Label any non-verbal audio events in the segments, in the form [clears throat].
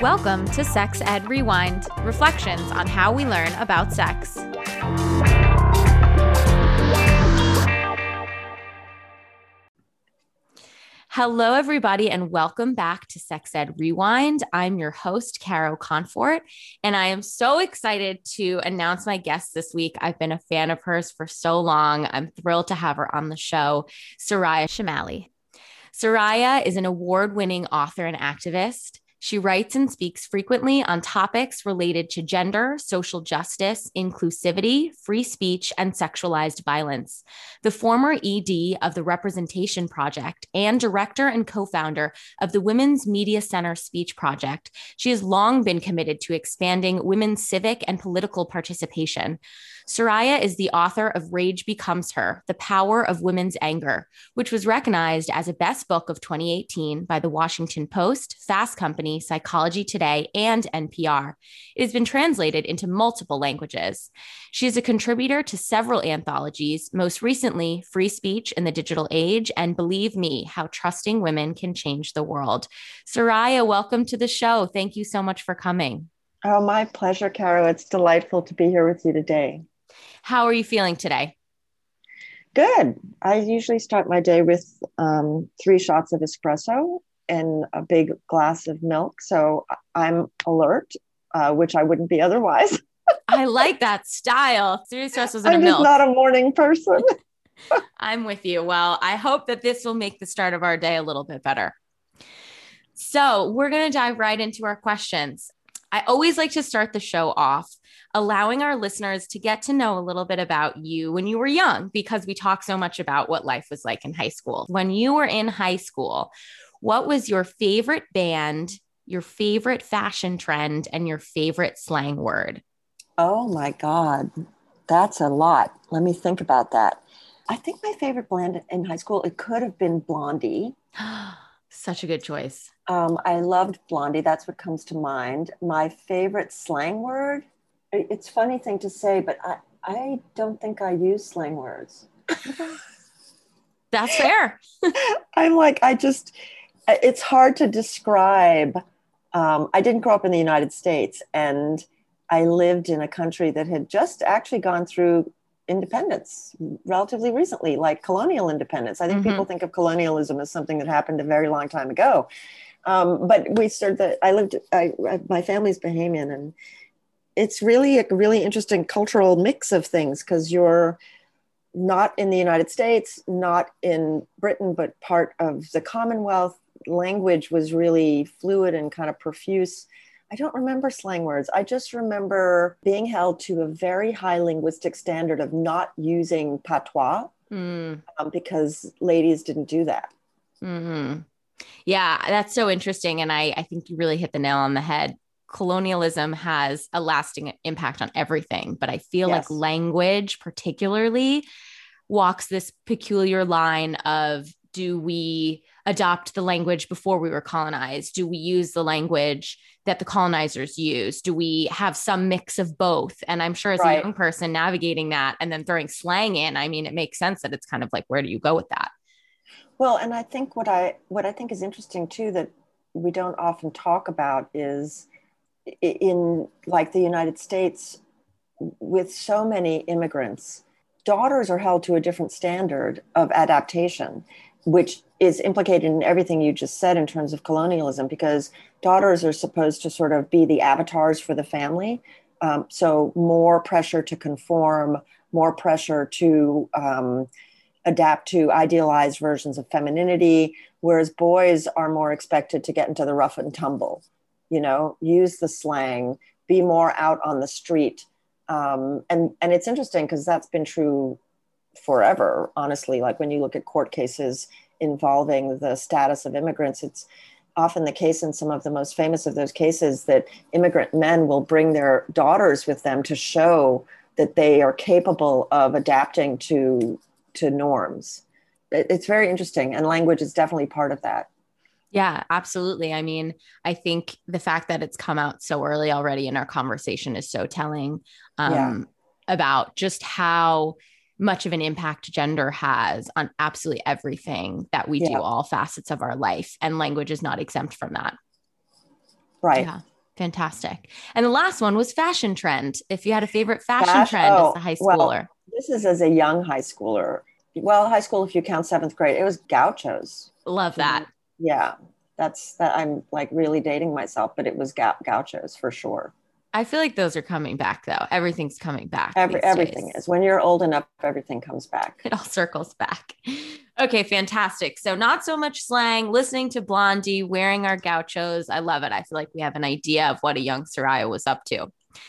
Welcome to Sex Ed Rewind reflections on how we learn about sex. Hello, everybody, and welcome back to Sex Ed Rewind. I'm your host, Caro Confort, and I am so excited to announce my guest this week. I've been a fan of hers for so long. I'm thrilled to have her on the show, Soraya Chemaly. Soraya is an award winning author and activist. She writes and speaks frequently on topics related to gender, social justice, inclusivity, free speech, and sexualized violence. The former ED of the Representation Project and director and co founder of the Women's Media Center Speech Project, she has long been committed to expanding women's civic and political participation. Soraya is the author of Rage Becomes Her The Power of Women's Anger, which was recognized as a best book of 2018 by the Washington Post, Fast Company, Psychology Today, and NPR. It has been translated into multiple languages. She is a contributor to several anthologies, most recently, Free Speech in the Digital Age and Believe Me How Trusting Women Can Change the World. Soraya, welcome to the show. Thank you so much for coming. Oh, my pleasure, Caro. It's delightful to be here with you today. How are you feeling today? Good. I usually start my day with um, three shots of espresso and a big glass of milk. So I'm alert, uh, which I wouldn't be otherwise. [laughs] I like that style. Three espressos and a milk. I'm not a morning person. [laughs] I'm with you. Well, I hope that this will make the start of our day a little bit better. So, we're going to dive right into our questions. I always like to start the show off allowing our listeners to get to know a little bit about you when you were young, because we talk so much about what life was like in high school. When you were in high school, what was your favorite band, your favorite fashion trend, and your favorite slang word? Oh my God, that's a lot. Let me think about that. I think my favorite band in high school, it could have been Blondie. [gasps] Such a good choice. Um, I loved Blondie. That's what comes to mind. My favorite slang word, it's funny thing to say, but I, I don't think I use slang words. [laughs] That's fair. [laughs] I'm like, I just, it's hard to describe. Um, I didn't grow up in the United States and I lived in a country that had just actually gone through independence relatively recently, like colonial independence. I think mm-hmm. people think of colonialism as something that happened a very long time ago. Um, but we started, I lived, I, my family's Bahamian and it's really a really interesting cultural mix of things because you're not in the United States, not in Britain, but part of the Commonwealth. Language was really fluid and kind of profuse. I don't remember slang words. I just remember being held to a very high linguistic standard of not using patois mm. um, because ladies didn't do that. Mm-hmm. Yeah, that's so interesting. And I, I think you really hit the nail on the head colonialism has a lasting impact on everything, but I feel yes. like language, particularly, walks this peculiar line of do we adopt the language before we were colonized? Do we use the language that the colonizers used? Do we have some mix of both? And I'm sure as right. a young person navigating that and then throwing slang in, I mean, it makes sense that it's kind of like, where do you go with that? Well, and I think what I what I think is interesting too that we don't often talk about is in like the United States, with so many immigrants, daughters are held to a different standard of adaptation, which is implicated in everything you just said in terms of colonialism, because daughters are supposed to sort of be the avatars for the family. Um, so, more pressure to conform, more pressure to um, adapt to idealized versions of femininity, whereas boys are more expected to get into the rough and tumble you know use the slang be more out on the street um, and and it's interesting because that's been true forever honestly like when you look at court cases involving the status of immigrants it's often the case in some of the most famous of those cases that immigrant men will bring their daughters with them to show that they are capable of adapting to to norms it's very interesting and language is definitely part of that yeah, absolutely. I mean, I think the fact that it's come out so early already in our conversation is so telling um, yeah. about just how much of an impact gender has on absolutely everything that we yeah. do, all facets of our life. And language is not exempt from that. Right. Yeah. Fantastic. And the last one was fashion trend. If you had a favorite fashion trend oh, as a high schooler. Well, this is as a young high schooler. Well, high school, if you count seventh grade, it was gauchos. Love that. Yeah. That's that I'm like really dating myself, but it was ga- gauchos for sure. I feel like those are coming back though. Everything's coming back. Every, everything days. is. When you're old enough, everything comes back. [laughs] It all circles back. Okay, fantastic. So not so much slang, listening to Blondie, wearing our gauchos. I love it. I feel like we have an idea of what a young Soraya was up to.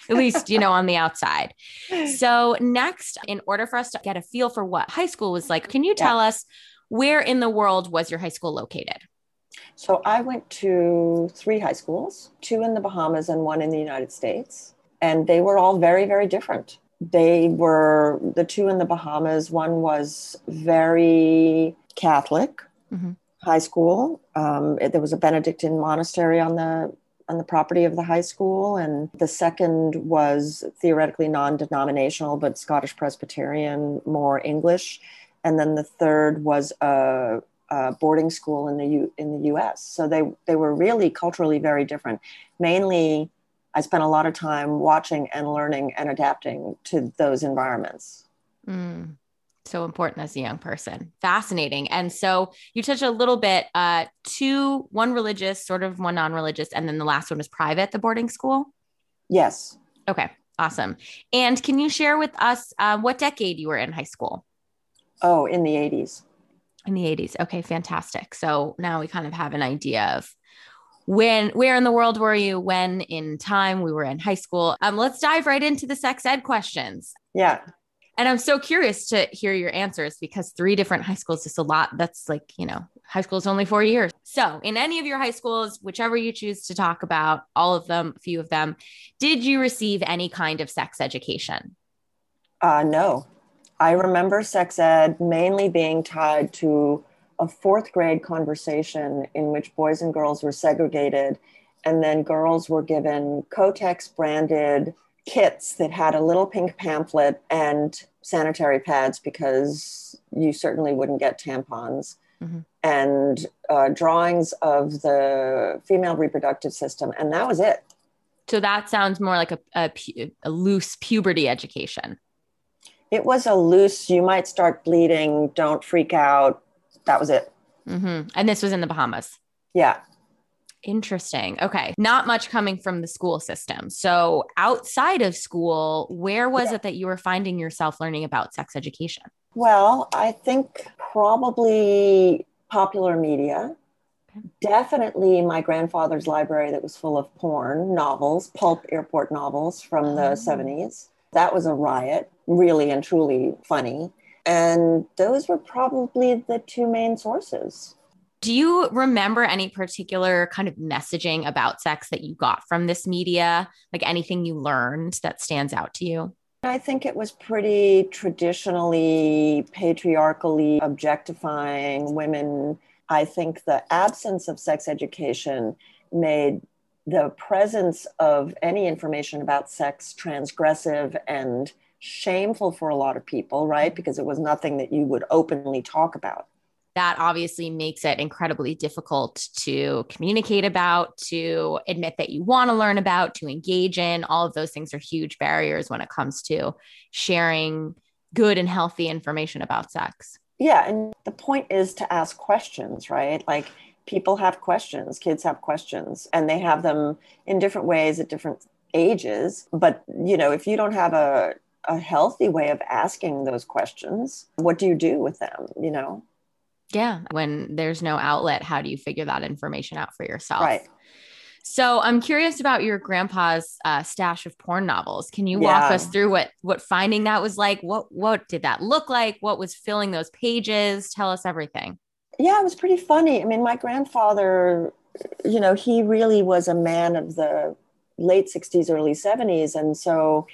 At least, you know, on the outside. [laughs] So, next, in order for us to get a feel for what high school was like, can you tell yeah. us where in the world was your high school located? So I went to three high schools, two in the Bahamas and one in the United States. And they were all very, very different. They were the two in the Bahamas, one was very Catholic mm-hmm. high school. Um, it, there was a Benedictine monastery on the on the property of the high school and the second was theoretically non-denominational but scottish presbyterian more english and then the third was a uh, boarding school in the U, in the U.S. So they they were really culturally very different. Mainly, I spent a lot of time watching and learning and adapting to those environments. Mm, so important as a young person. Fascinating. And so you touched a little bit. Uh, two, one religious, sort of one non-religious, and then the last one was private. The boarding school. Yes. Okay. Awesome. And can you share with us uh, what decade you were in high school? Oh, in the 80s in the 80s. Okay, fantastic. So now we kind of have an idea of when where in the world were you when in time? We were in high school. Um let's dive right into the sex ed questions. Yeah. And i'm so curious to hear your answers because three different high schools is a lot. That's like you know high school is only four years. So in any of your high schools whichever you choose to talk about all of them a few of them did you receive any kind of sex education? Uh no I remember sex ed mainly being tied to a fourth grade conversation in which boys and girls were segregated, and then girls were given Kotex branded kits that had a little pink pamphlet and sanitary pads because you certainly wouldn't get tampons. Mm-hmm. And uh, drawings of the female reproductive system, and that was it. So that sounds more like a, a, a loose puberty education it was a loose, you might start bleeding, don't freak out. That was it. Mm-hmm. And this was in the Bahamas. Yeah. Interesting. Okay. Not much coming from the school system. So, outside of school, where was yeah. it that you were finding yourself learning about sex education? Well, I think probably popular media. Definitely my grandfather's library that was full of porn novels, pulp airport novels from the 70s. That was a riot, really and truly funny. And those were probably the two main sources. Do you remember any particular kind of messaging about sex that you got from this media? Like anything you learned that stands out to you? I think it was pretty traditionally, patriarchally objectifying women. I think the absence of sex education made the presence of any information about sex transgressive and shameful for a lot of people, right? Because it was nothing that you would openly talk about. That obviously makes it incredibly difficult to communicate about, to admit that you want to learn about, to engage in. All of those things are huge barriers when it comes to sharing good and healthy information about sex. Yeah. And the point is to ask questions, right? Like, people have questions, kids have questions, and they have them in different ways at different ages. But, you know, if you don't have a, a healthy way of asking those questions, what do you do with them, you know? Yeah. When there's no outlet, how do you figure that information out for yourself? Right. So I'm curious about your grandpa's uh, stash of porn novels. Can you walk yeah. us through what what finding that was like? What what did that look like? What was filling those pages? Tell us everything yeah, it was pretty funny. I mean, my grandfather, you know, he really was a man of the late 60s, early 70s. And so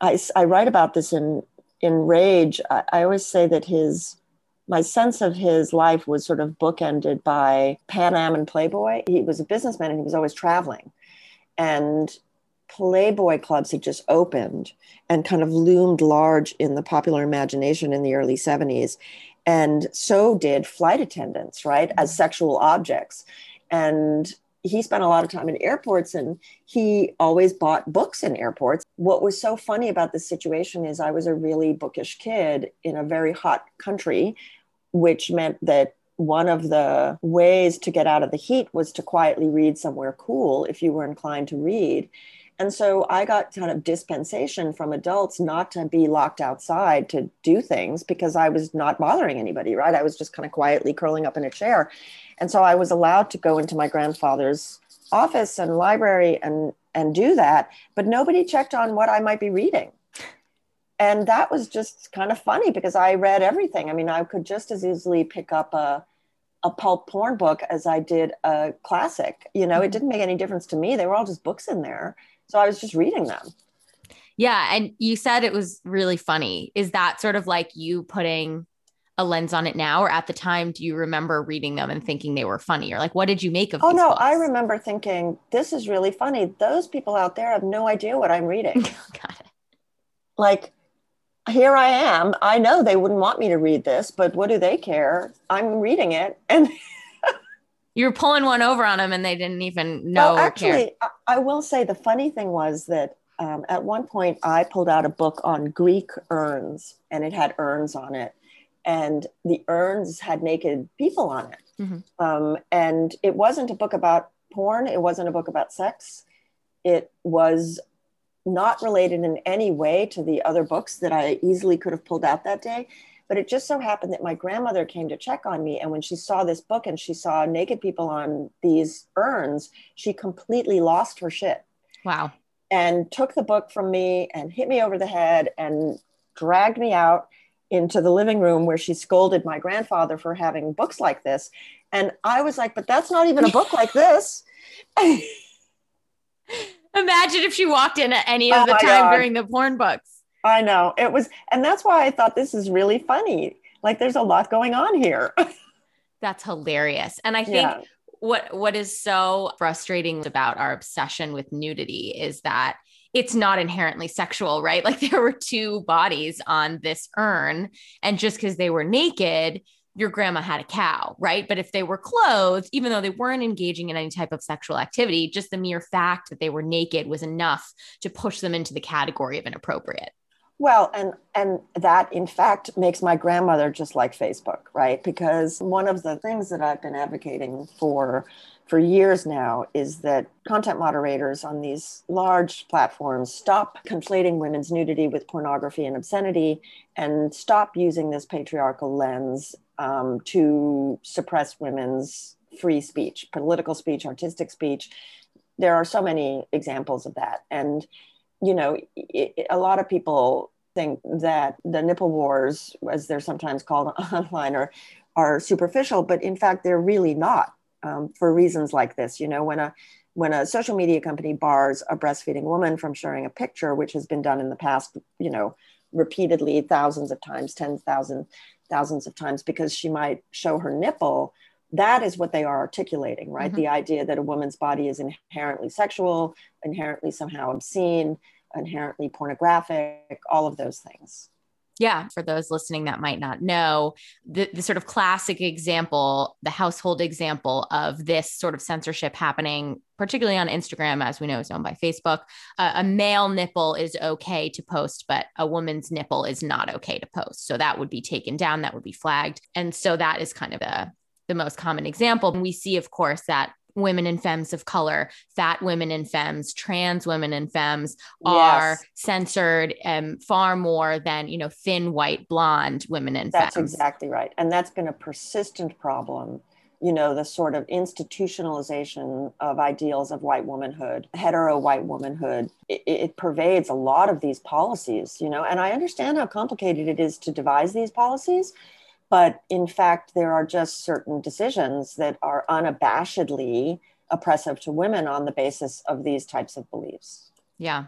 I, I write about this in, in Rage. I, I always say that his, my sense of his life was sort of bookended by Pan Am and Playboy. He was a businessman and he was always traveling. And Playboy clubs had just opened and kind of loomed large in the popular imagination in the early 70s. And so did flight attendants, right, as mm-hmm. sexual objects. And he spent a lot of time in airports and he always bought books in airports. What was so funny about this situation is I was a really bookish kid in a very hot country, which meant that one of the ways to get out of the heat was to quietly read somewhere cool if you were inclined to read. And so I got kind of dispensation from adults not to be locked outside to do things because I was not bothering anybody, right? I was just kind of quietly curling up in a chair. And so I was allowed to go into my grandfather's office and library and and do that, but nobody checked on what I might be reading. And that was just kind of funny because I read everything. I mean, I could just as easily pick up a a pulp porn book as I did a classic. You know, it mm-hmm. didn't make any difference to me. They were all just books in there. So I was just reading them. Yeah. And you said it was really funny. Is that sort of like you putting a lens on it now or at the time do you remember reading them and thinking they were funny or like what did you make of oh no books? i remember thinking this is really funny those people out there have no idea what i'm reading [laughs] Got it. like here i am i know they wouldn't want me to read this but what do they care i'm reading it and you were pulling one over on them and they didn't even know well, actually I will say the funny thing was that um, at one point i pulled out a book on greek urns and it had urns on it and the urns had naked people on it. Mm-hmm. Um, and it wasn't a book about porn, it wasn't a book about sex. It was not related in any way to the other books that I easily could have pulled out that day. But it just so happened that my grandmother came to check on me. And when she saw this book and she saw naked people on these urns, she completely lost her shit. Wow. And took the book from me and hit me over the head and dragged me out into the living room where she scolded my grandfather for having books like this. And I was like, but that's not even a book like this. [laughs] Imagine if she walked in at any of oh the time God. during the porn books. I know. It was, and that's why I thought this is really funny. Like there's a lot going on here. [laughs] that's hilarious. And I think yeah. what what is so frustrating about our obsession with nudity is that it's not inherently sexual, right? [laughs] Like there were two bodies on this urn, and just because they were naked, your grandma had a cow, right? But if they were clothed, even though they weren't engaging in any type of sexual activity, just the mere fact that they were naked was enough to push them into the category of inappropriate. Well, and and that in fact makes my grandmother just like Facebook, right? Because one of the things that I've been advocating for for years now is that content moderators on these large platforms stop conflating women's nudity with pornography and obscenity and stop using this patriarchal lens um, to suppress women's free speech, political speech, artistic speech. There are so many examples of that. And, you know, it, it, a lot of people think that the nipple wars, as they're sometimes called [laughs] online, are, are superficial, but in fact, they're really not um, for reasons like this. You know, when a when a social media company bars a breastfeeding woman from sharing a picture, which has been done in the past, you know, repeatedly, thousands of times, tens thousand, thousands of times, because she might show her nipple, that is what they are articulating, right? Mm-hmm. The idea that a woman's body is inherently sexual, inherently somehow obscene, inherently pornographic, all of those things. Yeah, for those listening that might not know, the, the sort of classic example, the household example of this sort of censorship happening, particularly on Instagram, as we know is owned by Facebook. Uh, a male nipple is okay to post, but a woman's nipple is not okay to post. So that would be taken down, that would be flagged. And so that is kind of a the most common example. And we see, of course, that women and femmes of color, fat women and femmes, trans women and femmes are yes. censored um, far more than, you know, thin, white, blonde women and femmes. that's femmes. exactly right. And that's been a persistent problem. You know, the sort of institutionalization of ideals of white womanhood, hetero white womanhood, it, it pervades a lot of these policies, you know, and I understand how complicated it is to devise these policies but in fact, there are just certain decisions that are unabashedly oppressive to women on the basis of these types of beliefs. Yeah.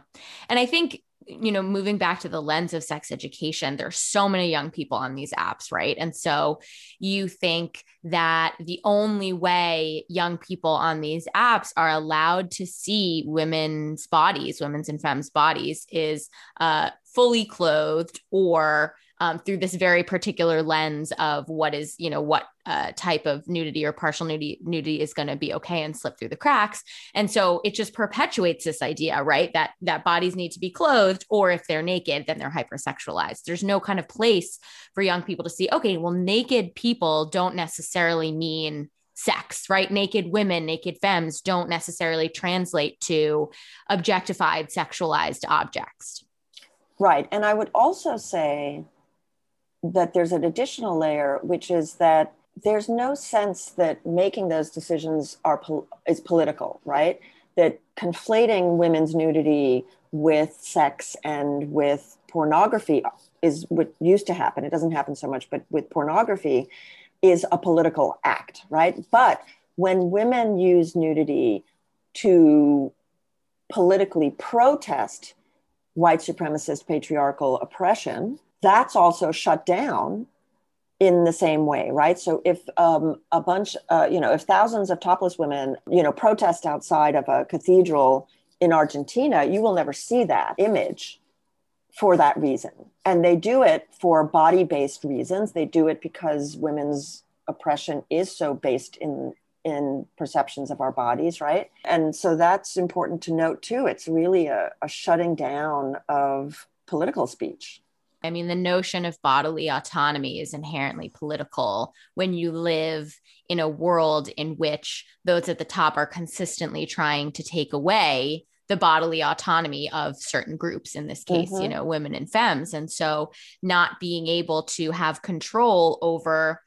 And I think you know, moving back to the lens of sex education, there's so many young people on these apps, right? And so you think that the only way young people on these apps are allowed to see women's bodies, women's and femmes bodies, is uh, fully clothed or um, through this very particular lens of what is, you know, what uh, type of nudity or partial nudity, nudity is going to be okay and slip through the cracks. And so it just perpetuates this idea, right? That that bodies need to be clothed, or if they're naked, then they're hypersexualized. There's no kind of place for young people to see, okay, well, naked people don't necessarily mean sex, right? Naked women, naked femmes don't necessarily translate to objectified, sexualized objects. Right. And I would also say that there's an additional layer, which is that there's no sense that making those decisions are pol- is political, right? That conflating women's nudity with sex and with pornography is what used to happen. It doesn't happen so much, but with pornography is a political act, right? But when women use nudity to politically protest white supremacist patriarchal oppression, that's also shut down in the same way, right? So if um, a bunch, uh, you know, if thousands of topless women, you know, protest outside of a cathedral in Argentina, you will never see that image for that reason. And they do it for body based reasons. They do it because women's oppression is so based in in perceptions of our bodies, right? And so that's important to note too. It's really a, a shutting down of political speech. I mean, the notion of bodily autonomy is inherently political when you live in a world in which those at the top are consistently trying to take away the bodily autonomy of certain groups, in this case, mm-hmm. you know, women and femmes. And so not being able to have control over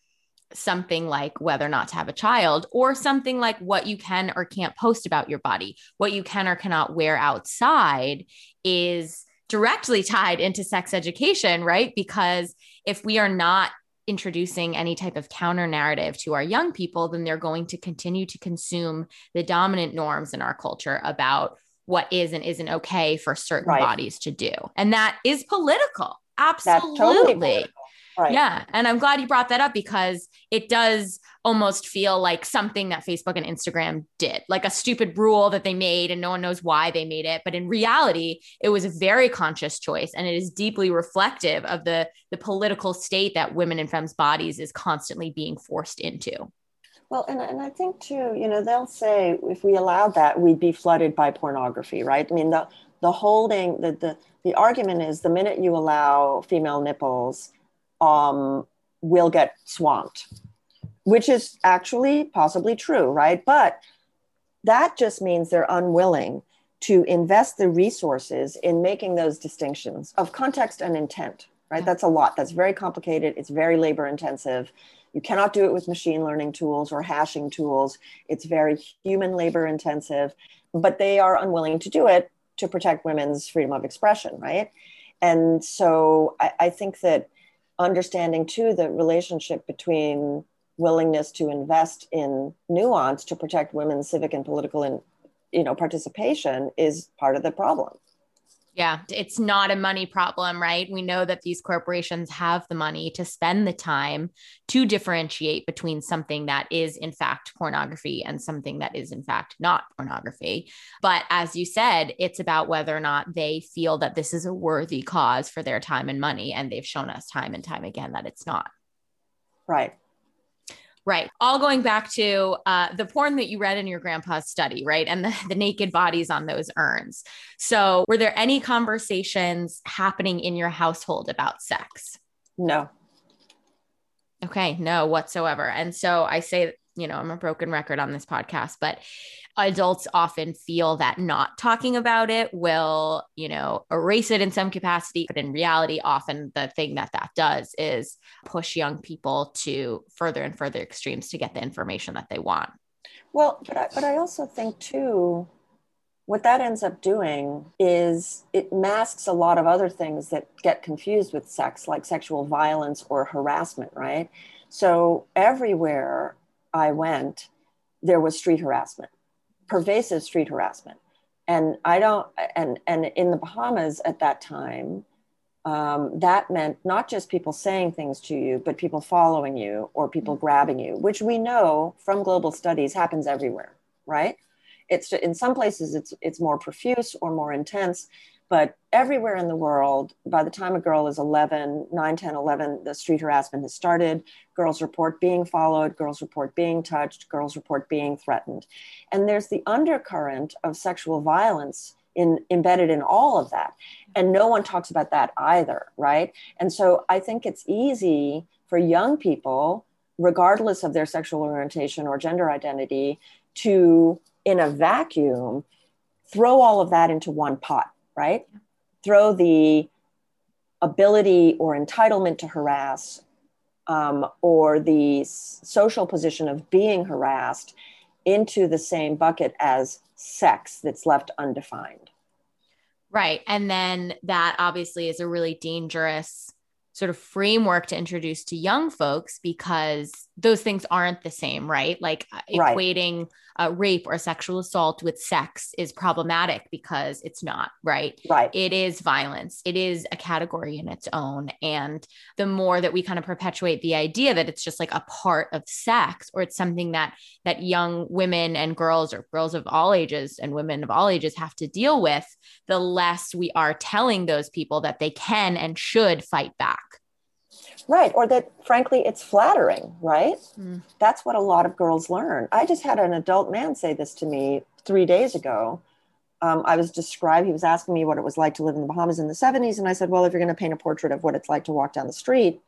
something like whether or not to have a child or something like what you can or can't post about your body, what you can or cannot wear outside is directly tied into sex education, right? Because if we are not introducing any type of counter narrative to our young people, then they're going to continue to consume the dominant norms in our culture about what is and isn't okay for certain right. bodies to do. And that is political. Absolutely. Totally political. Right. Yeah. And I'm glad you brought that up because it does almost feel like something that Facebook and Instagram did, like a stupid rule that they made and no one knows why they made it. But in reality, it was a very conscious choice and it is deeply reflective of the, the political state that women and femmes bodies is constantly being forced into. Well, and, and I think too, you know, they'll say if we allowed that, we'd be flooded by pornography, right? I mean, the, the holding, the, the, the argument is the minute you allow female nipples, um, will get swamped, which is actually possibly true, right? But that just means they're unwilling to invest the resources in making those distinctions of context and intent, right? That's a lot. That's very complicated. It's very labor intensive. You cannot do it with machine learning tools or hashing tools. It's very human labor intensive, but they are unwilling to do it to protect women's freedom of expression, right? And so I, I think that understanding too the relationship between willingness to invest in nuance to protect women's civic and political and you know participation is part of the problem yeah, it's not a money problem, right? We know that these corporations have the money to spend the time to differentiate between something that is, in fact, pornography and something that is, in fact, not pornography. But as you said, it's about whether or not they feel that this is a worthy cause for their time and money. And they've shown us time and time again that it's not. Right. Right. All going back to uh, the porn that you read in your grandpa's study, right? And the, the naked bodies on those urns. So, were there any conversations happening in your household about sex? No. Okay. No, whatsoever. And so I say, you know, I'm a broken record on this podcast, but adults often feel that not talking about it will, you know, erase it in some capacity. But in reality, often the thing that that does is push young people to further and further extremes to get the information that they want. Well, but I, but I also think too, what that ends up doing is it masks a lot of other things that get confused with sex, like sexual violence or harassment, right? So everywhere I went, there was street harassment pervasive street harassment. and I don't, and and in the Bahamas at that time, um, that meant not just people saying things to you, but people following you or people grabbing you, which we know from global studies happens everywhere, right? It's in some places it's it's more profuse or more intense, but everywhere in the world, by the time a girl is 11, 9, 10, 11, the street harassment has started. Girls report being followed, girls report being touched, girls report being threatened. And there's the undercurrent of sexual violence in, embedded in all of that. And no one talks about that either, right? And so I think it's easy for young people, regardless of their sexual orientation or gender identity, to, in a vacuum, throw all of that into one pot, right? Throw the ability or entitlement to harass um, or the social position of being harassed into the same bucket as sex that's left undefined. Right. And then that obviously is a really dangerous sort of framework to introduce to young folks because those things aren't the same, right? Like uh, right. equating uh, rape or sexual assault with sex is problematic because it's not, right? Right. It is violence. It is a category in its own. And the more that we kind of perpetuate the idea that it's just like a part of sex or it's something that that young women and girls or girls of all ages and women of all ages have to deal with, the less we are telling those people that they can and should fight back. Right. Or that, frankly, it's flattering, right? Mm. That's what a lot of girls learn. I just had an adult man say this to me three days ago. Um, I was described, he was asking me what it was like to live in the Bahamas in the 70s. And I said, well, if you're going to paint a portrait of what it's like to walk down the street,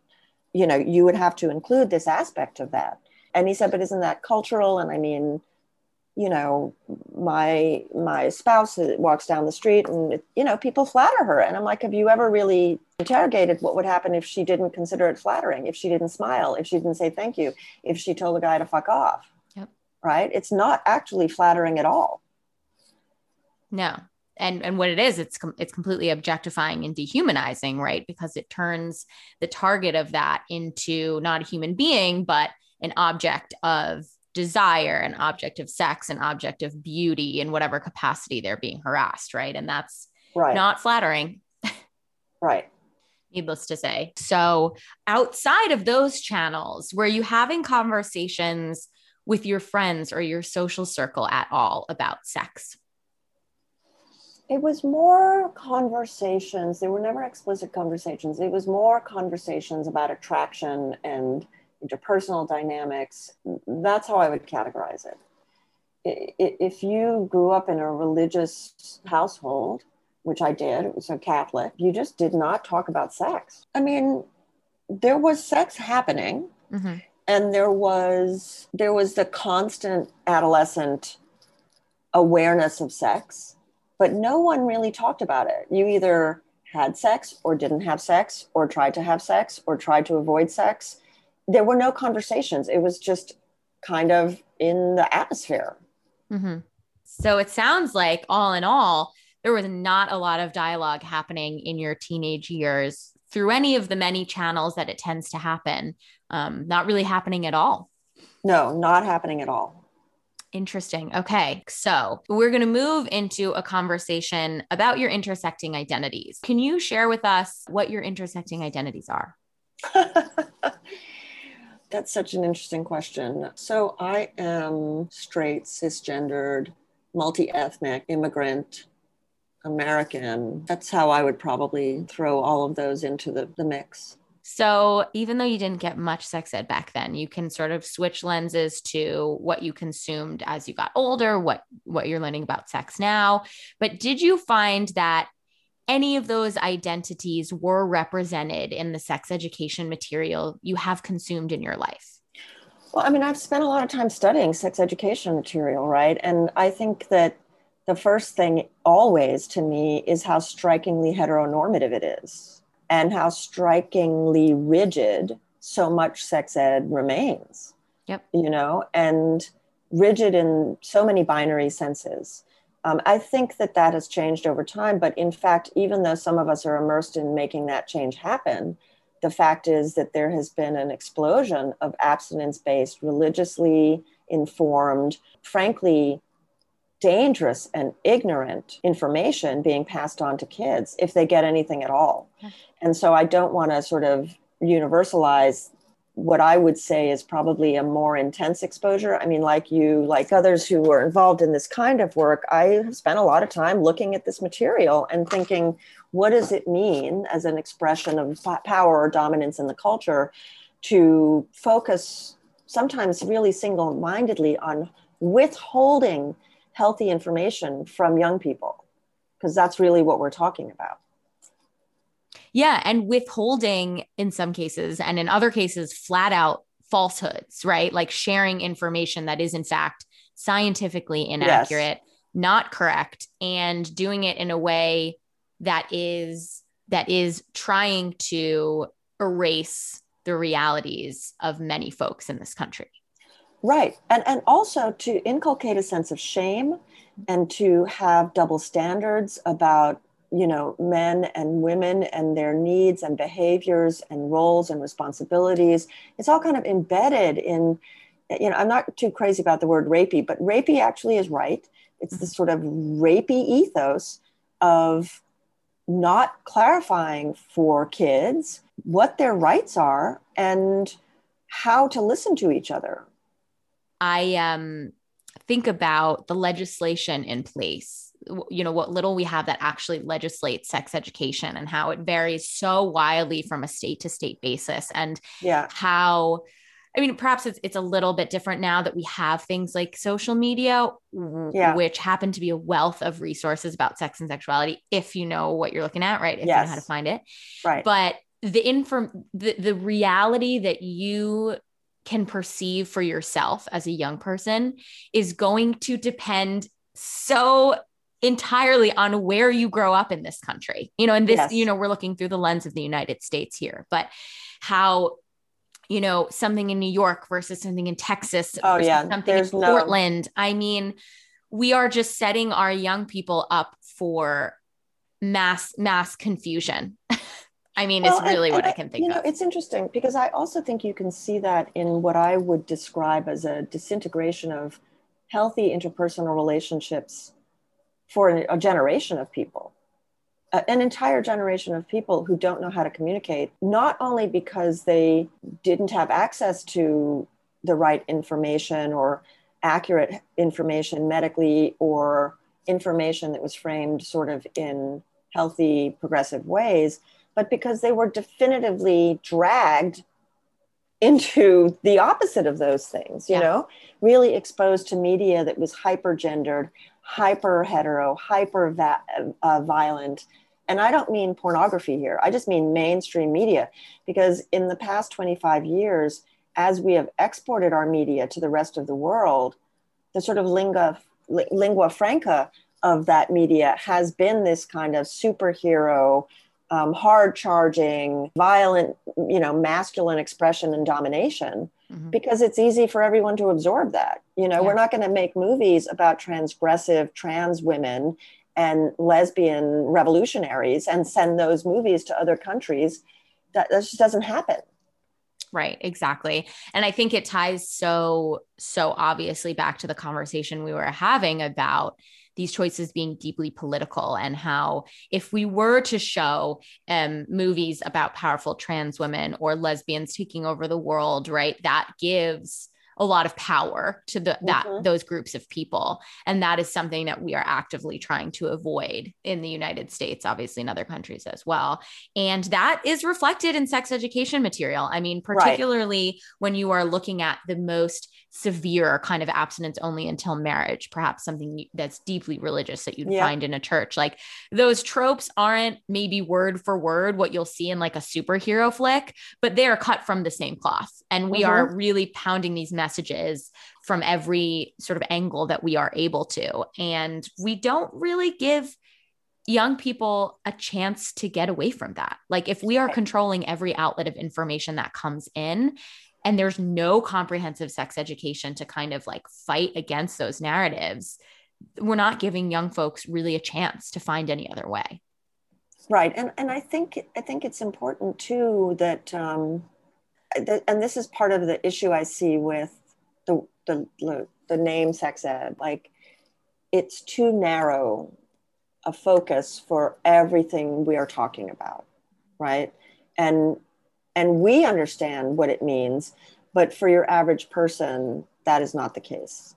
you know, you would have to include this aspect of that. And he said, but isn't that cultural? And I mean, you know my my spouse walks down the street and you know people flatter her. And i'm like have you ever really interrogated what would happen if she didn't consider it flattering if she didn't smile if she didn't say thank you if she told a guy to fuck off? Yep. right? It's not actually flattering at all. No. And and what it is it's com- it's completely objectifying and dehumanizing right? Because it turns the target of that into not a human being but an object of desire, an object of sex, an object of beauty in whatever capacity they're being harassed, right? And that's right. not flattering. right. Needless to say. So, outside of those channels, were you having conversations with your friends or your social circle at all about sex? It was more conversations. There were never explicit conversations. It was more conversations about attraction and interpersonal dynamics. That's how I would categorize it. If you grew up in a religious household, which I did, it was a Catholic, you just did not talk about sex. I mean, there was sex happening. Mm-hmm. And there was there was the constant adolescent awareness of sex, but no one really talked about it. You either had sex or didn't have sex or tried to have sex or tried to avoid sex there were no conversations. It was just kind of in the atmosphere. Mm-hmm. So it sounds like, all in all, there was not a lot of dialogue happening in your teenage years through any of the many channels that it tends to happen. Um, not really happening at all. No, not happening at all. Interesting. Okay. So we're going to move into a conversation about your intersecting identities. Can you share with us what your intersecting identities are? [laughs] That's such an interesting question. So I am straight, cisgendered, multi ethnic, immigrant, American. That's how I would probably throw all of those into the, the mix. So even though you didn't get much sex ed back then, you can sort of switch lenses to what you consumed as you got older, what what you're learning about sex now. But did you find that any of those identities were represented in the sex education material you have consumed in your life? Well, I mean, I've spent a lot of time studying sex education material, right? And I think that the first thing always to me is how strikingly heteronormative it is and how strikingly rigid so much sex ed remains. Yep. You know, and rigid in so many binary senses. Um, I think that that has changed over time, but in fact, even though some of us are immersed in making that change happen, the fact is that there has been an explosion of abstinence based, religiously informed, frankly, dangerous and ignorant information being passed on to kids if they get anything at all. And so I don't want to sort of universalize what I would say is probably a more intense exposure. I mean, like you, like others who are involved in this kind of work, I have spent a lot of time looking at this material and thinking, what does it mean as an expression of power or dominance in the culture to focus sometimes really single mindedly on withholding healthy information from young people? Because that's really what we're talking about. Yeah. And withholding in some cases, and in other cases, flat out falsehoods, right? Like sharing information that is, in fact, scientifically inaccurate, yes. not correct, and doing it in a way that is that is trying to erase the realities of many folks in this country. Right. And and also to inculcate a sense of shame and to have double standards about you know men and women and their needs and behaviors and roles and responsibilities. It's all kind of embedded in you know i'm not too crazy about the word rapey but rapey actually is right. It's this sort of rapey ethos of not clarifying for kids what their rights are and how to listen to each other. I um think about the legislation in place you know what little we have that actually legislates sex education and how it varies so wildly from a state to state basis and yeah how I mean, perhaps it's it's a little bit different now that we have things like social media, yeah. which happen to be a wealth of resources about sex and sexuality if you know what you're looking at, right? If yes. you know how to find it. Right. But the inform the, the reality that you can perceive for yourself as a young person is going to depend so entirely on where you grow up in this country. You know, and this, yes. you know, we're looking through the lens of the United States here, but how you know something in New York versus something in Texas oh yeah something There's in Portland no... I mean we are just setting our young people up for mass mass confusion [laughs] I mean, well, it's really and, what and I can think you know, of. It's interesting because I also think you can see that in what I would describe as a disintegration of healthy interpersonal relationships for a generation of people an entire generation of people who don't know how to communicate, not only because they didn't have access to the right information or accurate information medically or information that was framed sort of in healthy, progressive ways, but because they were definitively dragged into the opposite of those things, you yeah. know, really exposed to media that was hyper gendered, hyper hetero, hyper va- uh, violent. And I don't mean pornography here, I just mean mainstream media. Because in the past 25 years, as we have exported our media to the rest of the world, the sort of lingua, lingua franca of that media has been this kind of superhero, um, hard charging, violent, you know, masculine expression and domination mm-hmm. because it's easy for everyone to absorb that. You know, yeah. we're not going to make movies about transgressive trans women and lesbian revolutionaries and send those movies to other countries. That, that just doesn't happen. Right, exactly. And I think it ties so, so obviously back to the conversation we were having about these choices being deeply political and how if we were to show um, movies about powerful trans women or lesbians taking over the world right that gives a lot of power to the that mm-hmm. those groups of people and that is something that we are actively trying to avoid in the United States obviously in other countries as well and that is reflected in sex education material i mean particularly right. when you are looking at the most severe kind of abstinence only until marriage perhaps something that's deeply religious that you'd yeah. find in a church like those tropes aren't maybe word for word what you'll see in like a superhero flick but they are cut from the same cloth and we mm-hmm. are really pounding these messages from every sort of angle that we are able to. And we don't really give young people a chance to get away from that. Like if we are controlling every outlet of information that comes in, and there's no comprehensive sex education to kind of like fight against those narratives, we're not giving young folks really a chance to find any other way. Right, and and I think I think it's important too that um, and this is part of the issue I see with the, the, the name sex ed. Like, it's too narrow a focus for everything we are talking about, right? And and we understand what it means, but for your average person, that is not the case.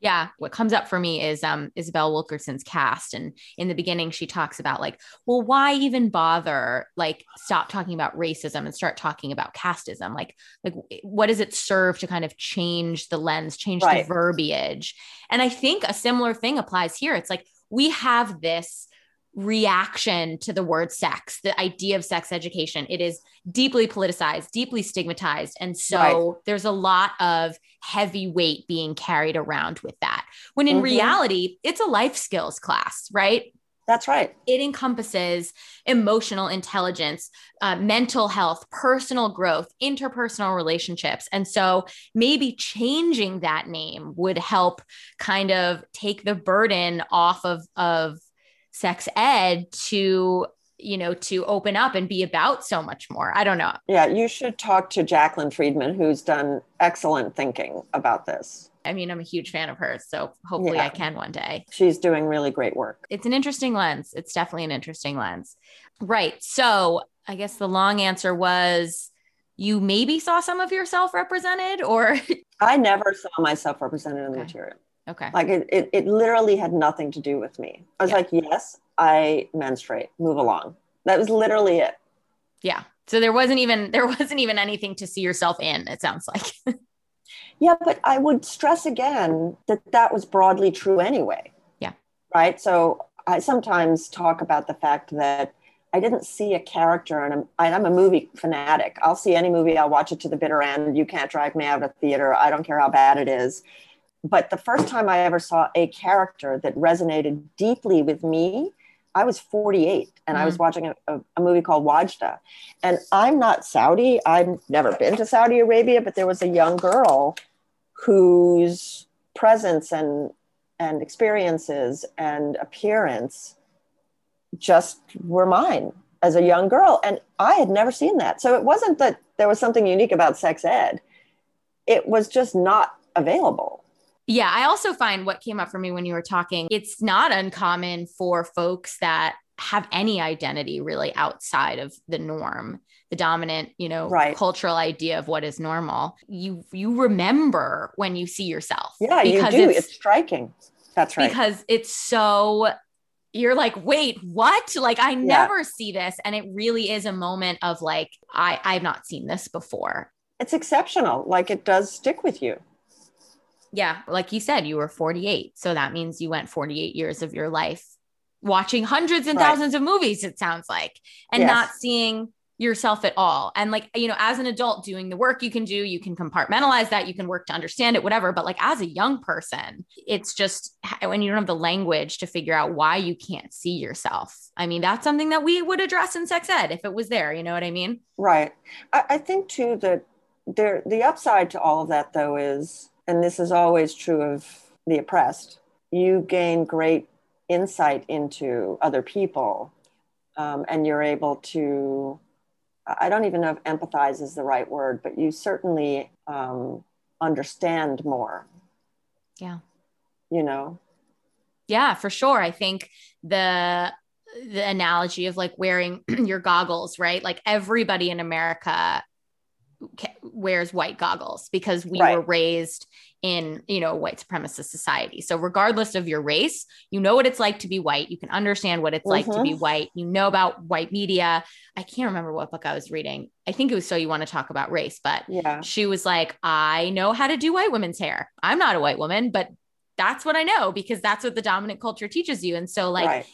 Yeah what comes up for me is um isabel wilkerson's Caste and in the beginning she talks about like well why even bother like stop talking about racism and start talking about casteism like like what does it serve to kind of change the lens change right. the verbiage? And i think a similar thing applies here. It's like we have this reaction to the word sex, the idea of sex education. It is deeply politicized, deeply stigmatized. And so right. there's a lot of heavy weight being carried around with that. When in mm-hmm. reality, it's a life skills class, right? That's right. It encompasses emotional intelligence, uh, mental health, personal growth, interpersonal relationships. And so maybe changing that name would help kind of take the burden off of, of sex ed to you know to open up and be about so much more. I don't know. Yeah you should talk to jaclyn friedman who's done excellent thinking about this. I mean i'm a huge fan of hers so hopefully yeah. i can one day. She's doing really great work. It's an interesting lens. It's definitely an interesting lens. Right so i guess the long answer was you maybe saw some of yourself represented or? [laughs] I never saw myself represented in the okay. material Okay. Like it, it, it literally had nothing to do with me. I was yeah. like, yes, I menstruate, move along. That was literally it. Yeah. So there wasn't even [laughs] there wasn't even anything to see yourself in, it sounds like. [laughs] yeah, but I would stress again that that was broadly true anyway. Yeah. Right? So I sometimes talk about the fact that I didn't see a character, and I'm, I'm a movie fanatic. I'll see any movie, I'll watch it to the bitter end. You can't drag me out of theater. I don't care how bad it is. But the first time I ever saw a character that resonated deeply with me, I was 48 and mm I was mm. watching a, a, a, movie called Wadjda. And I'm not Saudi. I've never been to Saudi Arabia, but there was a young girl whose presence and and experiences and appearance just were mine as a young girl. And I had never seen that. So it wasn't that there was something unique about sex ed. It was just not available. Yeah, I also find what came up for me when you were talking, it's not uncommon for folks that have any identity really outside of the norm the dominant you know right. cultural idea of what is normal. You you remember when you see yourself yeah you do. it's, it's striking. That's right. Because it's so you're like wait what? Like i never yeah. see this and it really is a moment of like i i've not seen this before. It's exceptional. Like it does stick with you yeah, like you said, you were 48. So that means you went 48 years of your life watching hundreds and right. thousands of movies, it sounds like, and yes. not seeing yourself at all. And like, you know, as an adult doing the work you can do, you can compartmentalize that, you can work to understand it, whatever. But like as a young person, it's just when you don't have the language to figure out why you can't see yourself. I mean, that's something that we would address in sex ed if it was there. You know what I mean? Right. I, I think too that there the upside to all of that though is and this is always true of the oppressed, you gain great insight into other people um, and you're able to i don't even know if empathize is the right word but you certainly um, understand more. Yeah. You know? Yeah for sure. I think the the analogy of like wearing [clears throat] your goggles right? Like everybody in america wears white goggles because we right. were raised in you know white supremacist society. So regardless of your race you know what it's like to be white. You can understand what it's mm-hmm. like to be mm-hmm. white. You know about white media. I can't remember what book i was reading. I think it was so you want to talk about race but yeah. she was like i know how to do white women's hair. I'm not a white woman but that's what i know because that's what the dominant culture teaches you. And so like right.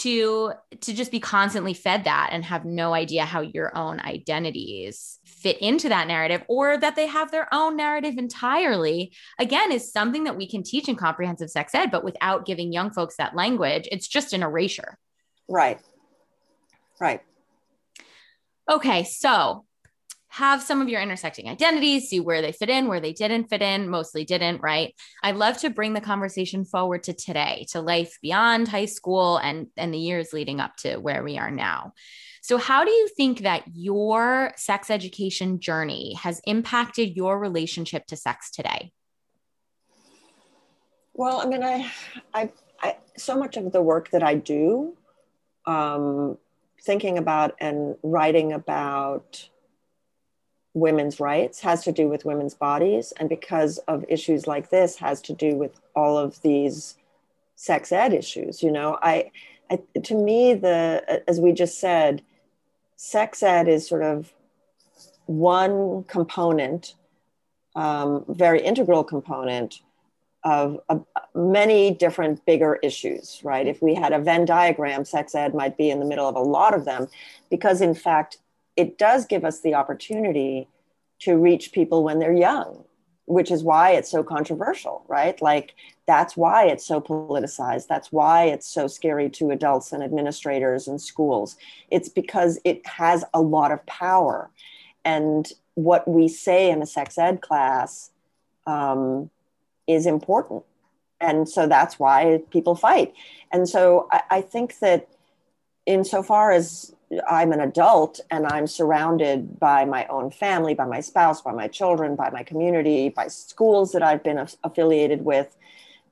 to to just be constantly fed that and have no idea how your own identities fit into that narrative or that they have their own narrative entirely again is something that we can teach in comprehensive sex ed but without giving young folks that language it's just an erasure right right okay so have some of your intersecting identities, see where they fit in, where they didn't fit in, mostly didn't, right? I love to bring the conversation forward to today, to life beyond high school and, and the years leading up to where we are now. So, how do you think that your sex education journey has impacted your relationship to sex today? Well, I mean, I, I, I so much of the work that I do, um, thinking about and writing about women's rights has to do with women's bodies and because of issues like this has to do with all of these sex ed issues you know i, I to me the as we just said sex ed is sort of one component um, very integral component of uh, many different bigger issues, right? If we had a Venn diagram, sex ed might be in the middle of a lot of them, because in fact, it does give us the opportunity to reach people when they're young, which is why it's so controversial, right? Like, that's why it's so politicized. That's why it's so scary to adults and administrators and schools. It's because it has a lot of power. And what we say in a sex ed class um, is important. And so that's why people fight. And so I, I think that insofar as I'm an adult and I'm surrounded by my own family, by my spouse, by my children, by my community, by schools that I've been affiliated with.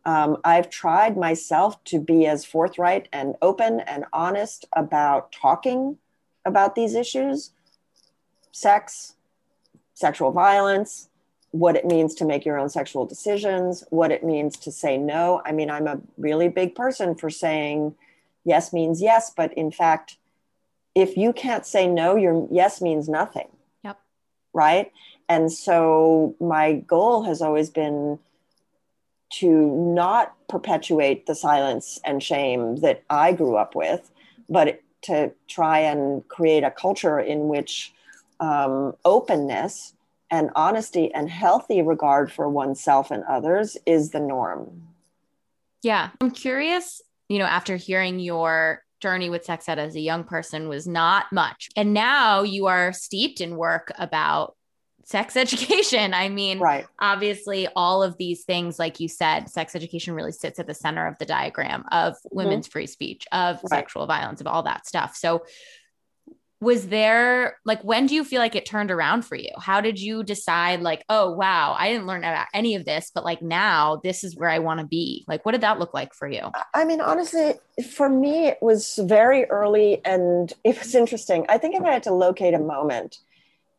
Um, I've tried myself to be as forthright and open and honest about talking about these issues sex, sexual violence, what it means to make your own sexual decisions, what it means to say no. I mean, I'm a really big person for saying yes means yes, but in fact, if you can't say no, your yes means nothing. Yep. Right. And so my goal has always been to not perpetuate the silence and shame that I grew up with, but to try and create a culture in which um, openness and honesty and healthy regard for oneself and others is the norm. Yeah. I'm curious, you know, after hearing your journey with sex ed as a young person was not much. And now you are steeped in work about sex [laughs] education. I mean, right. obviously, all of these things, like you said, sex education really sits at the center of the diagram of mm-hmm. women's mm-hmm. free speech, of right. sexual violence, of all that stuff. So, was there like when do you feel like it turned around for you? How did you decide like oh wow i didn't learn about any of this but like now this is where i want to be? Like what did that look like for you? I mean honestly for me it was very early and [laughs] it was interesting. I think if i had to locate a moment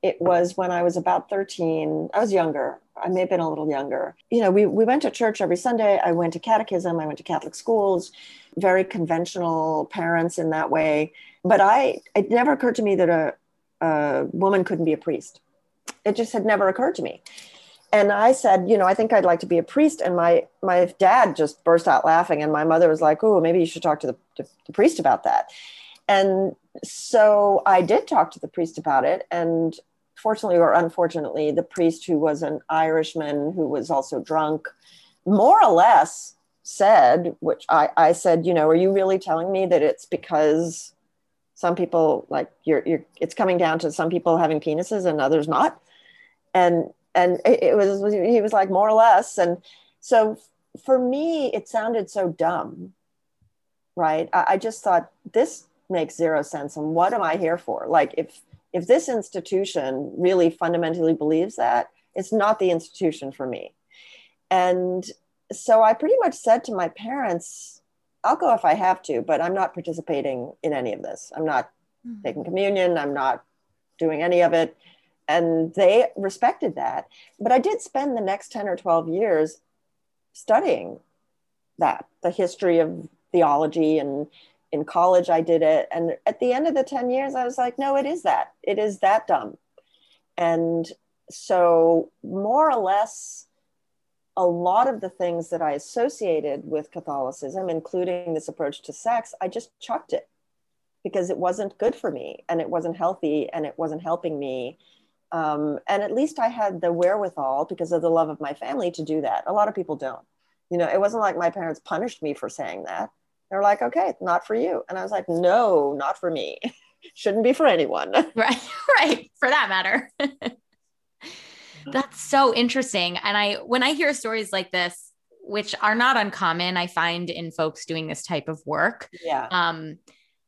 it was when i was about 13 i was younger. I may have been a little younger. You know we, we went to church every sunday. I went to catechism. I went to catholic schools. Very conventional parents in that way but I, it never occurred to me that a, a woman couldn't be a priest. It just had never occurred to me. And I said, you know, I think I'd like to be a priest. And my my dad just burst out laughing, and my mother was like, "Oh, maybe you should talk to the, to the priest about that." And so I did talk to the priest about it. And fortunately or unfortunately, the priest, who was an Irishman who was also drunk, more or less said, which I, I said, you know, are you really telling me that it's because some people like you're you're it's coming down to some people having penises and others not. And and it, it was he was like more or less. And so for me it sounded so dumb right? I, I just thought this makes zero sense. And what am i here for? Like if if this institution really fundamentally believes that it's not the institution for me. And so i pretty much said to my parents I'll go if I have to, but I'm not participating in any of this. I'm not mm-hmm. taking communion. I'm not doing any of it. And they respected that. But I did spend the next 10 or 12 years studying that, the history of theology. And in college, I did it. And at the end of the 10 years, I was like, no, it is that. It is that dumb. And so, more or less, a lot of the things that I associated with Catholicism, including this approach to sex, I just chucked it because it wasn't good for me and it wasn't healthy and it wasn't helping me. Um, and at least I had the wherewithal because of the love of my family to do that. A lot of people don't. You know, it wasn't like my parents punished me for saying that. They're like, okay, not for you. And I was like, no, not for me. [laughs] Shouldn't be for anyone. Right, [laughs] right. For that matter. [laughs] That's so interesting. And I, when I hear stories like this, which are not uncommon, I find in folks doing this type of work. Yeah. Um,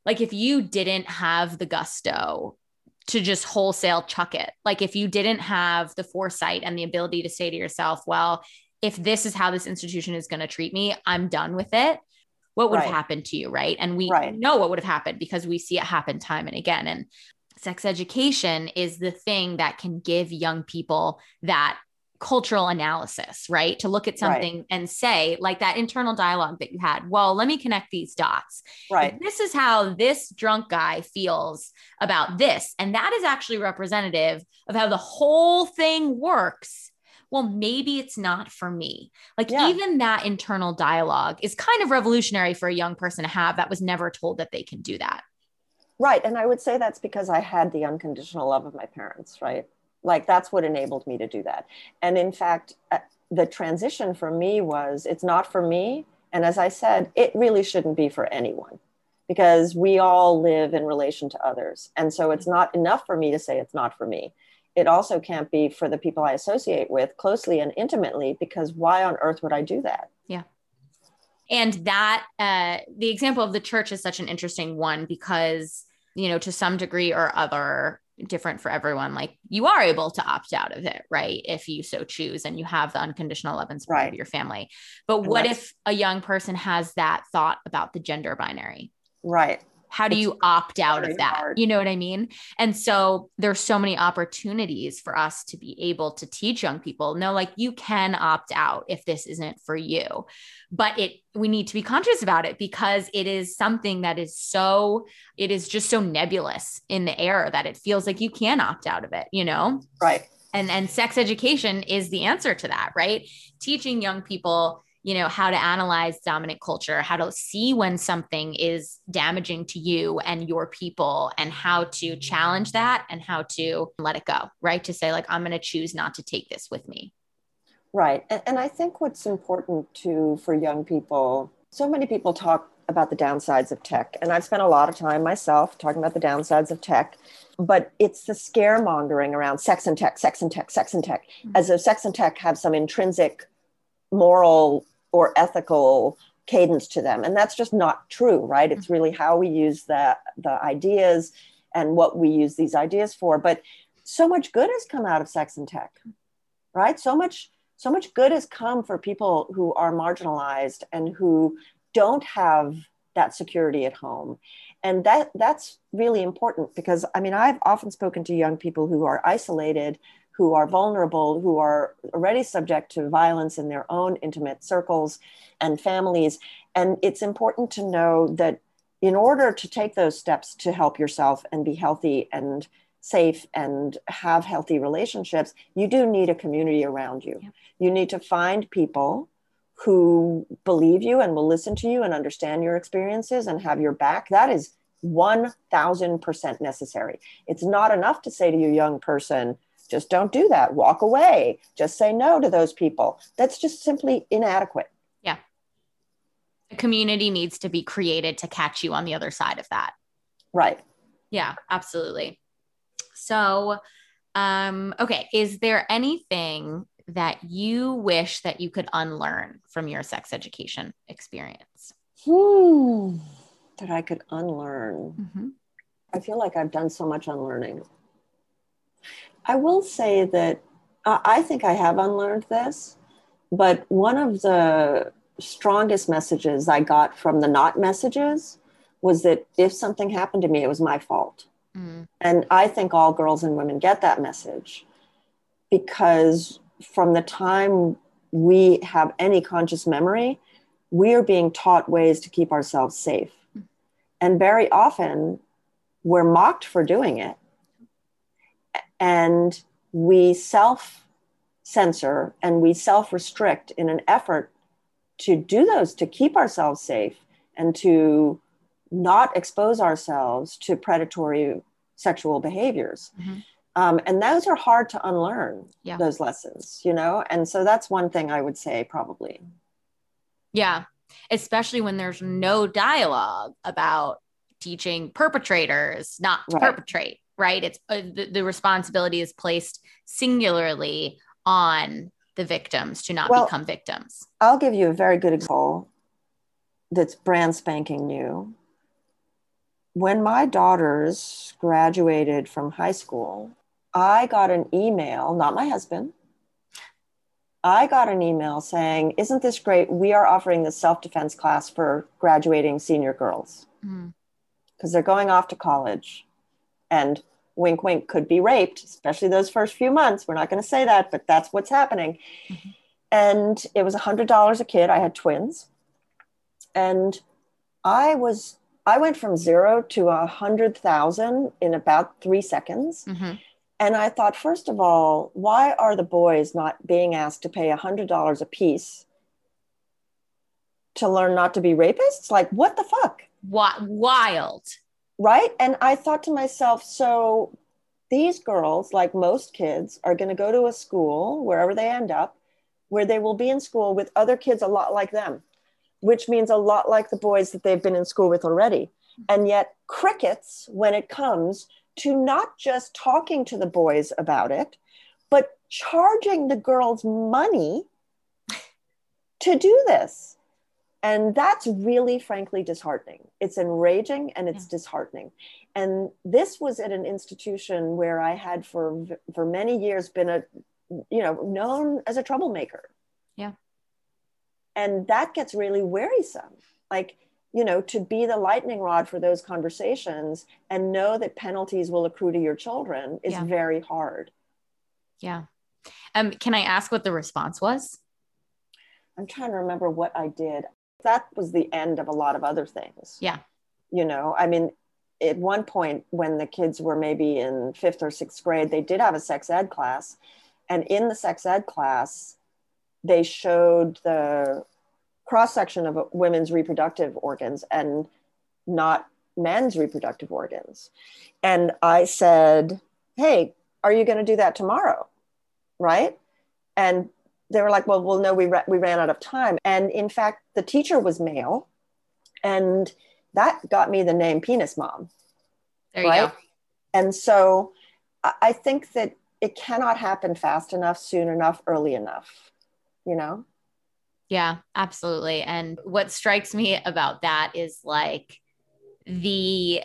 like if you didn't have the gusto to just wholesale chuck it, like if you didn't have the foresight and the ability to say to yourself, well, if this is how this institution is going to treat me, I'm done with it. What would right. have happened to you? Right. And we right. know what would have happened because we see it happen time and again. And sex education is the thing that can give young people that cultural analysis, right? To look at something right. and say, like that internal dialogue that you had, well, let me connect these dots. Right. If this is how this drunk guy feels about this. And that is actually representative of how the whole thing works. Well, maybe it's not for me. Like, yeah. even that internal dialogue is kind of revolutionary for a young person to have that was never told that they can do that. Right. And I would say that's because I had the unconditional love of my parents, right? Like that's what enabled me to do that. And in fact, uh, the transition for me was it's not for me. And as I said, it really shouldn't be for anyone because we all live in relation to others. And so it's not enough for me to say it's not for me. It also can't be for the people I associate with closely and intimately because why on earth would I do that? Yeah. And that, uh, the example of the church is such an interesting one because, you know, to some degree or other, different for everyone. Like you are able to opt out of it, right? If you so choose and you have the unconditional love and support right. of your family. But what if a young person has that thought about the gender binary? Right how do it's you opt out of that? hard. you know what i mean? And so there's so many opportunities for us to be able to teach young people no like you can opt out if this isn't for you. But it we need to be conscious about it because it is something that is so it is just so nebulous in the air that it feels like you can opt out of it you know? Right. And and sex education is the answer to that right? Teaching young people you know how to analyze dominant culture how to see when something is damaging to you and your people and how to challenge that and how to let it go right? To say like i'm going to choose not to take this with me. Right. And, and i think what's important too for young people so many people talk about the downsides of tech and i've spent a lot of time myself talking about the downsides of tech but it's the scaremongering around sex and tech sex and tech sex and tech mm-hmm. as if sex and tech have some intrinsic moral or ethical cadence to them. And that's just not true right? It's mm-hmm. really how we use the the ideas and what we use these ideas for. But so much good has come out of sex and tech right? So much so much good has come for people who are marginalized and who don't have that security at home. And that that's really important because i mean i've often spoken to young people who are isolated who are vulnerable, who are already subject to violence in their own intimate circles and families. And it's important to know that in order to take those steps to help yourself and be healthy and safe and have healthy relationships, you do need a community around you. Yeah. You need to find people who believe you and will listen to you and understand your experiences and have your back. That is 1000% necessary. It's not enough to say to your young person, just don't do that. Walk away. Just say no to those people. That's just simply inadequate. Yeah. A community needs to be created to catch you on the other side of that. Right. Yeah, absolutely. So, um, okay, is there anything that you wish that you could unlearn from your sex education experience? Hmm, that I could unlearn. Mm-hmm. I feel like I've done so much unlearning. I will say that uh, I think I have unlearned this, but one of the strongest messages I got from the not messages was that if something happened to me, it was my fault. Mm. And I think all girls and women get that message because from the time we have any conscious memory, we are being taught ways to keep ourselves safe. Mm. And very often we're mocked for doing it and we self censor and we self restrict in an effort to do those, to keep ourselves safe and to not expose ourselves to predatory sexual behaviors. Mm-hmm. Um, and those are hard to unlearn, yeah. those lessons, you know? And so that's one thing I would say, probably. Yeah. Especially when there's no dialogue about teaching perpetrators not to right. perpetrate right? It's uh, the, the, responsibility is placed singularly on the victims to not well, become victims. I'll give you a very good example that's brand spanking new. When my daughters graduated from high school, I got an email, not my husband, I got an email saying, Isn't this great? We are offering this self defense class for graduating senior girls because mm-hmm. they're going off to college and wink, wink, could be raped, especially those first few months. We're not going to say that, but that's what's happening. Mm-hmm. And it was a $100 a kid. I had twins. And I was, I went from zero to a hundred thousand in about three seconds. Mm-hmm. And I thought, first of all, why are the boys not being asked to pay a $100 a piece to learn not to be rapists? Like, what the fuck? What wild. Right. And I thought to myself, so these girls, like most kids, are going to go to a school, wherever they end up, where they will be in school with other kids a lot like them, which means a lot like the boys that they've been in school with already. And yet, crickets when it comes to not just talking to the boys about it, but charging the girls money to do this. And that's really, frankly, disheartening. It's enraging and it's yeah. disheartening. And this was at an institution where I had for for many years been a, you know, known as a troublemaker. Yeah. And that gets really wearisome. Like you know, to be the lightning rod for those conversations and know that penalties will accrue to your children is yeah. very hard. Yeah. Um, can I ask what the response was? I'm trying to remember what I did. That was the end of a lot of other things. Yeah. You know, I mean, at one point when the kids were maybe in fifth or sixth grade, they did have a sex ed class. And in the sex ed class, they showed the cross section of women's reproductive organs and not men's reproductive organs. And I said, Hey, are you going to do that tomorrow? Right. And they were like, Well, well, no, we, ra- we ran out of time. And in fact, the teacher was male. And that got me the name Penis Mom. There you right? go. And so I think that it cannot happen fast enough, soon enough, early enough, you know? Yeah, absolutely. And what strikes me about that is like the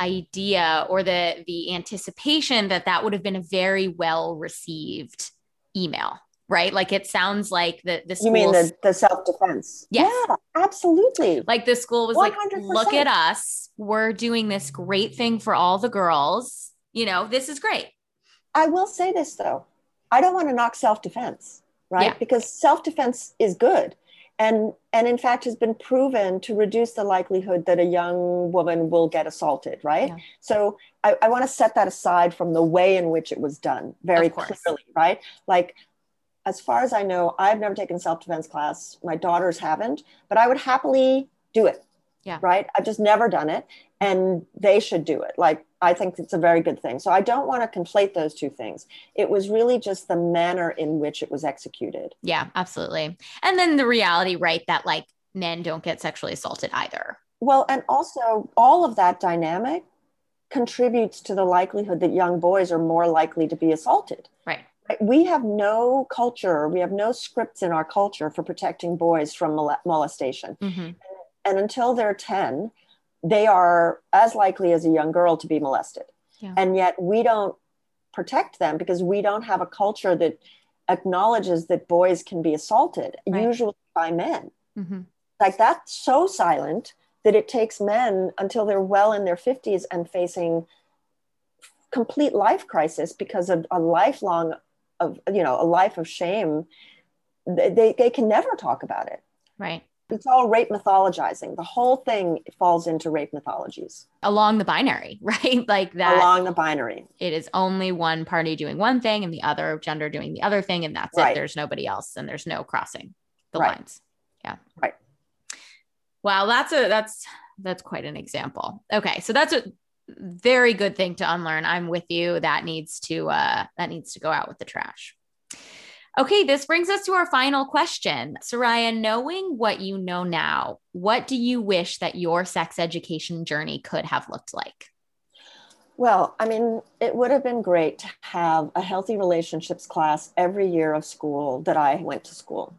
idea or the the anticipation that that would have been a very well received email right like it sounds like the the school. you mean the, the self-defense yes. yeah absolutely like the school was 100%. like look at us we're doing this great thing for all the girls you know this is great i will say this though i don't want to knock self-defense right? Yeah. Because self-defense is good. And, and in fact has been proven to reduce the likelihood that a young woman will get assaulted, right? Yeah. So I, I want to set that aside from the way in which it was done very clearly, right? Like as far as I know, I've never taken a self-defense class. My daughters haven't, but I would happily do it. Yeah. Right. I've just never done it. And they should do it. Like I think it's a very good thing. So I don't want to conflate those two things. It was really just the manner in which it was executed. Yeah, absolutely. And then the reality, right, that like men don't get sexually assaulted either. Well, and also all of that dynamic contributes to the likelihood that young boys are more likely to be assaulted. Right. We have no culture, we have no scripts in our culture for protecting boys from molestation. Mm-hmm. And until they're 10, they are as likely as a young girl to be molested. Yeah. And yet we don't protect them because we don't have a culture that acknowledges that boys can be assaulted, right. usually by men. Mm-hmm. Like that's so silent that it takes men until they're well in their 50s and facing complete life crisis because of a lifelong of you know a life of shame they, they can never talk about it right it's all rape mythologizing. The whole thing falls into rape mythologies. Along the binary, [laughs] right? Like that. Along the binary. It is only one party doing one thing and the other gender doing the other thing. And that's right. it. There's nobody else and there's no crossing the right. lines. Yeah. Right. Wow. That's a, that's, that's quite an example. Okay. So that's a very good thing to unlearn. I'm with you. That needs to, uh, that needs to go out with the trash. Okay, this brings us to our final question. Soraya, knowing what you know now, what do you wish that your sex education journey could have looked like? Well, I mean, it would have been great to have a healthy relationships class every year of school that I went to school.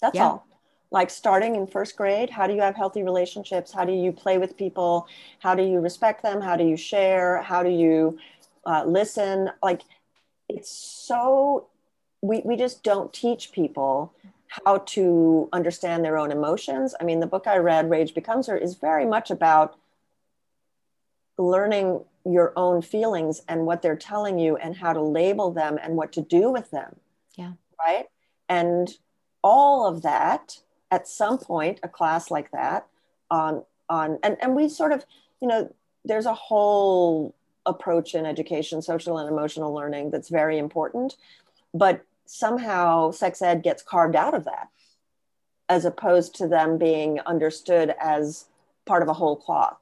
That's yeah. all. Like starting in first grade, how do you have healthy relationships? How do you play with people? How do you respect them? How do you share? How do you uh, listen? Like, it's so we, we just don't teach people how to understand their own emotions. I mean, the book I read, Rage Becomes Her, is very much about learning your own feelings and what they're telling you and how to label them and what to do with them. Yeah. Right. And all of that at some point, a class like that on, on, and, and we sort of, you know, there's a whole approach in education, social and emotional learning that's very important. But somehow sex ed gets carved out of that as opposed to them being understood as part of a whole cloth.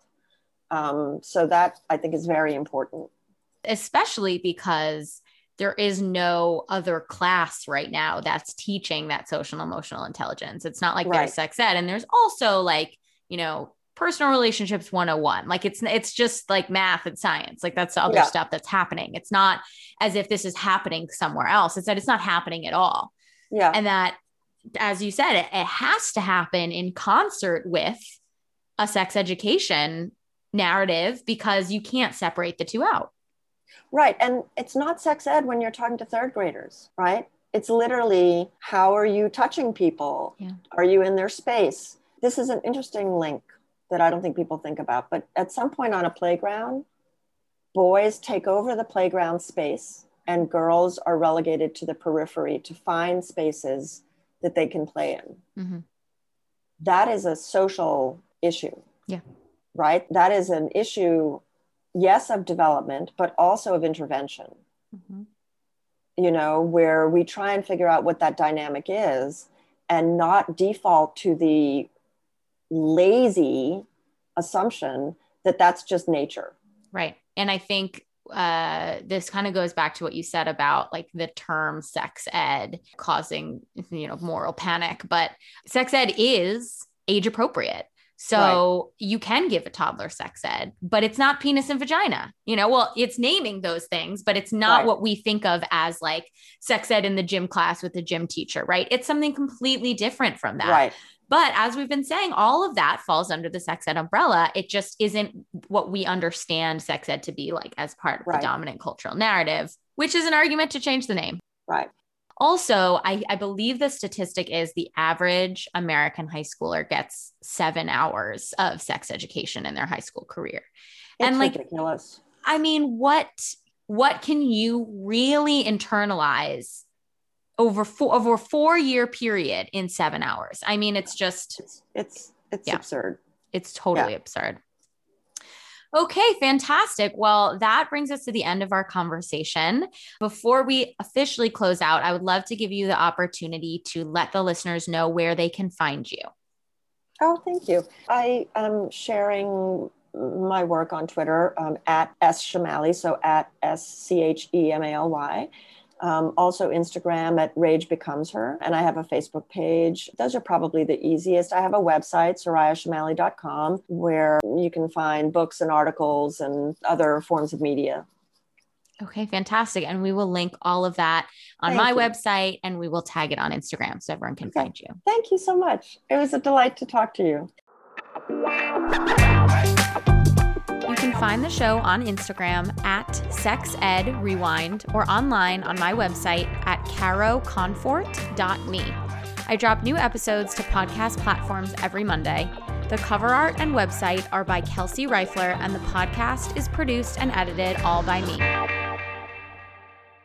Um, so that I think is very important. Especially because there is no other class right now that's teaching that social and emotional intelligence. It's not like right. there's sex ed, and there's also like, you know, personal relationships 101 like it's it's just like math and science. Like that's the other yeah. stuff that's happening. It's not as if this is happening somewhere else. It's that it's not happening at all. Yeah. And that as you said it, it has to happen in concert with a sex education narrative because you can't separate the two out right and it's not sex ed when you're talking to third graders right it's literally how are you touching people yeah. are you in their space this is an interesting link that I don't think people think about. But at some point on a playground, boys take over the playground space and girls are relegated to the periphery to find spaces that they can play in. Mm-hmm. That is a social issue. Yeah. Right? That is an issue, yes, of development, but also of intervention. Mm-hmm. You know, where we try and figure out what that dynamic is and not default to the lazy assumption that that's just nature. Right. And I think uh, this kind of goes back to what you said about like the term sex ed causing, you know, moral panic, but sex ed is age appropriate. So right. you can give a toddler sex ed, but it's not penis and vagina. You know, well, it's naming those things, but it's not right. what we think of as like sex ed in the gym class with the gym teacher, right? It's something completely different from that. Right. But as we've been saying, all of that falls under the sex ed umbrella. It just isn't what we understand sex ed to be like as part of right. the dominant cultural narrative, which is an argument to change the name. Right. Also, I, I believe the statistic is the average American high schooler gets seven hours of sex education in their high school career. It's and like, ridiculous. I mean, what what can you really internalize over four over a four year period in seven hours. I mean, it's just it's it's, it's yeah, absurd. It's totally yeah. absurd. Okay, fantastic. Well, that brings us to the end of our conversation. Before we officially close out, I would love to give you the opportunity to let the listeners know where they can find you. Oh, thank you. I am sharing my work on Twitter um, at S Chemaly, so at S C H E M A L Y. Um, also, Instagram at Rage Becomes Her. And I have a Facebook page. Those are probably the easiest. I have a website, sorayachemaly.com, where you can find books and articles and other forms of media. Okay, fantastic. And we will link all of that on Thank my you. website and we will tag it on Instagram so everyone can okay. find you. Thank you so much. It was a delight to talk to you. Find the show on Instagram at SexEdRewind or online on my website at caroconfort.me. I drop new episodes to podcast platforms every Monday. The cover art and website are by Kelsey Reifler, and the podcast is produced and edited all by me.